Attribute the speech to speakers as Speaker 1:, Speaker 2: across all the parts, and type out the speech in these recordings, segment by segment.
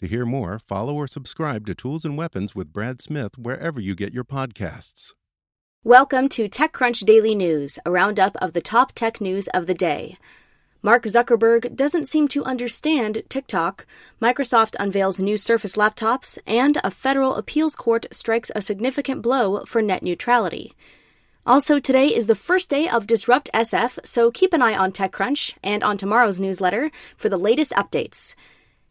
Speaker 1: To hear more, follow or subscribe to Tools and Weapons with Brad Smith wherever you get your podcasts.
Speaker 2: Welcome to TechCrunch Daily News, a roundup of the top tech news of the day. Mark Zuckerberg doesn't seem to understand TikTok, Microsoft unveils new Surface laptops, and a federal appeals court strikes a significant blow for net neutrality. Also, today is the first day of Disrupt SF, so keep an eye on TechCrunch and on tomorrow's newsletter for the latest updates.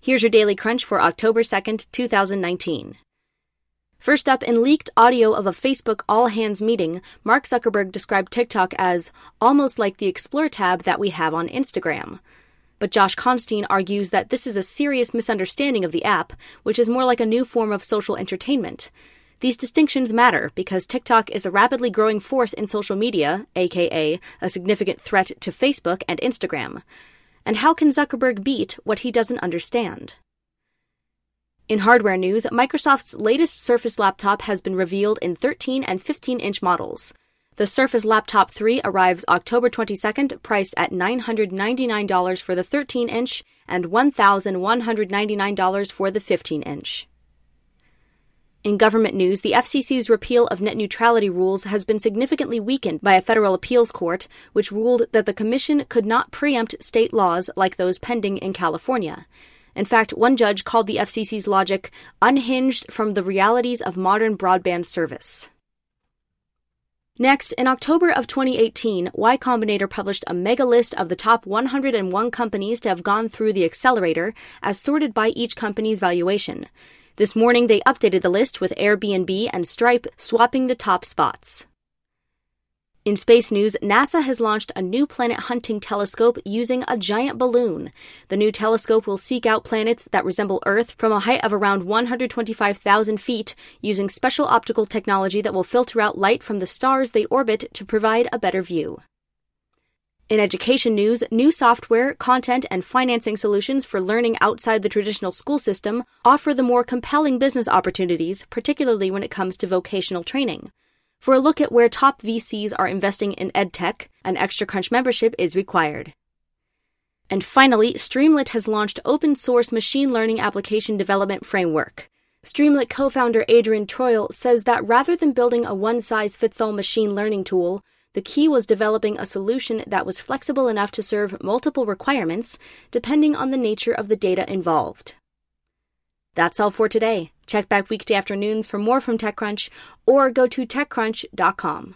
Speaker 2: Here's your Daily Crunch for October 2nd, 2019. First up, in leaked audio of a Facebook all hands meeting, Mark Zuckerberg described TikTok as almost like the Explore tab that we have on Instagram. But Josh Constine argues that this is a serious misunderstanding of the app, which is more like a new form of social entertainment. These distinctions matter because TikTok is a rapidly growing force in social media, aka a significant threat to Facebook and Instagram. And how can Zuckerberg beat what he doesn't understand? In hardware news, Microsoft's latest Surface laptop has been revealed in 13 and 15 inch models. The Surface Laptop 3 arrives October 22nd, priced at $999 for the 13 inch and $1,199 for the 15 inch. In government news, the FCC's repeal of net neutrality rules has been significantly weakened by a federal appeals court, which ruled that the commission could not preempt state laws like those pending in California. In fact, one judge called the FCC's logic unhinged from the realities of modern broadband service. Next, in October of 2018, Y Combinator published a mega list of the top 101 companies to have gone through the accelerator as sorted by each company's valuation. This morning, they updated the list with Airbnb and Stripe swapping the top spots. In space news, NASA has launched a new planet hunting telescope using a giant balloon. The new telescope will seek out planets that resemble Earth from a height of around 125,000 feet using special optical technology that will filter out light from the stars they orbit to provide a better view. In education news, new software, content, and financing solutions for learning outside the traditional school system offer the more compelling business opportunities, particularly when it comes to vocational training. For a look at where top VCs are investing in edtech, an Extra Crunch membership is required. And finally, Streamlit has launched open source machine learning application development framework. Streamlit co founder Adrien Treuille says that rather than building a one size fits all machine learning tool, the key was developing a solution that was flexible enough to serve multiple requirements depending on the nature of the data involved. That's all for today. Check back weekday afternoons for more from TechCrunch or go to TechCrunch.com.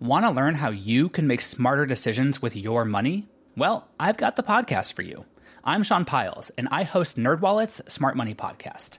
Speaker 3: Want to learn how you can make smarter decisions with your money? Well, I've got the podcast for you. I'm Sean Pyles, and I host NerdWallet's Smart Money Podcast.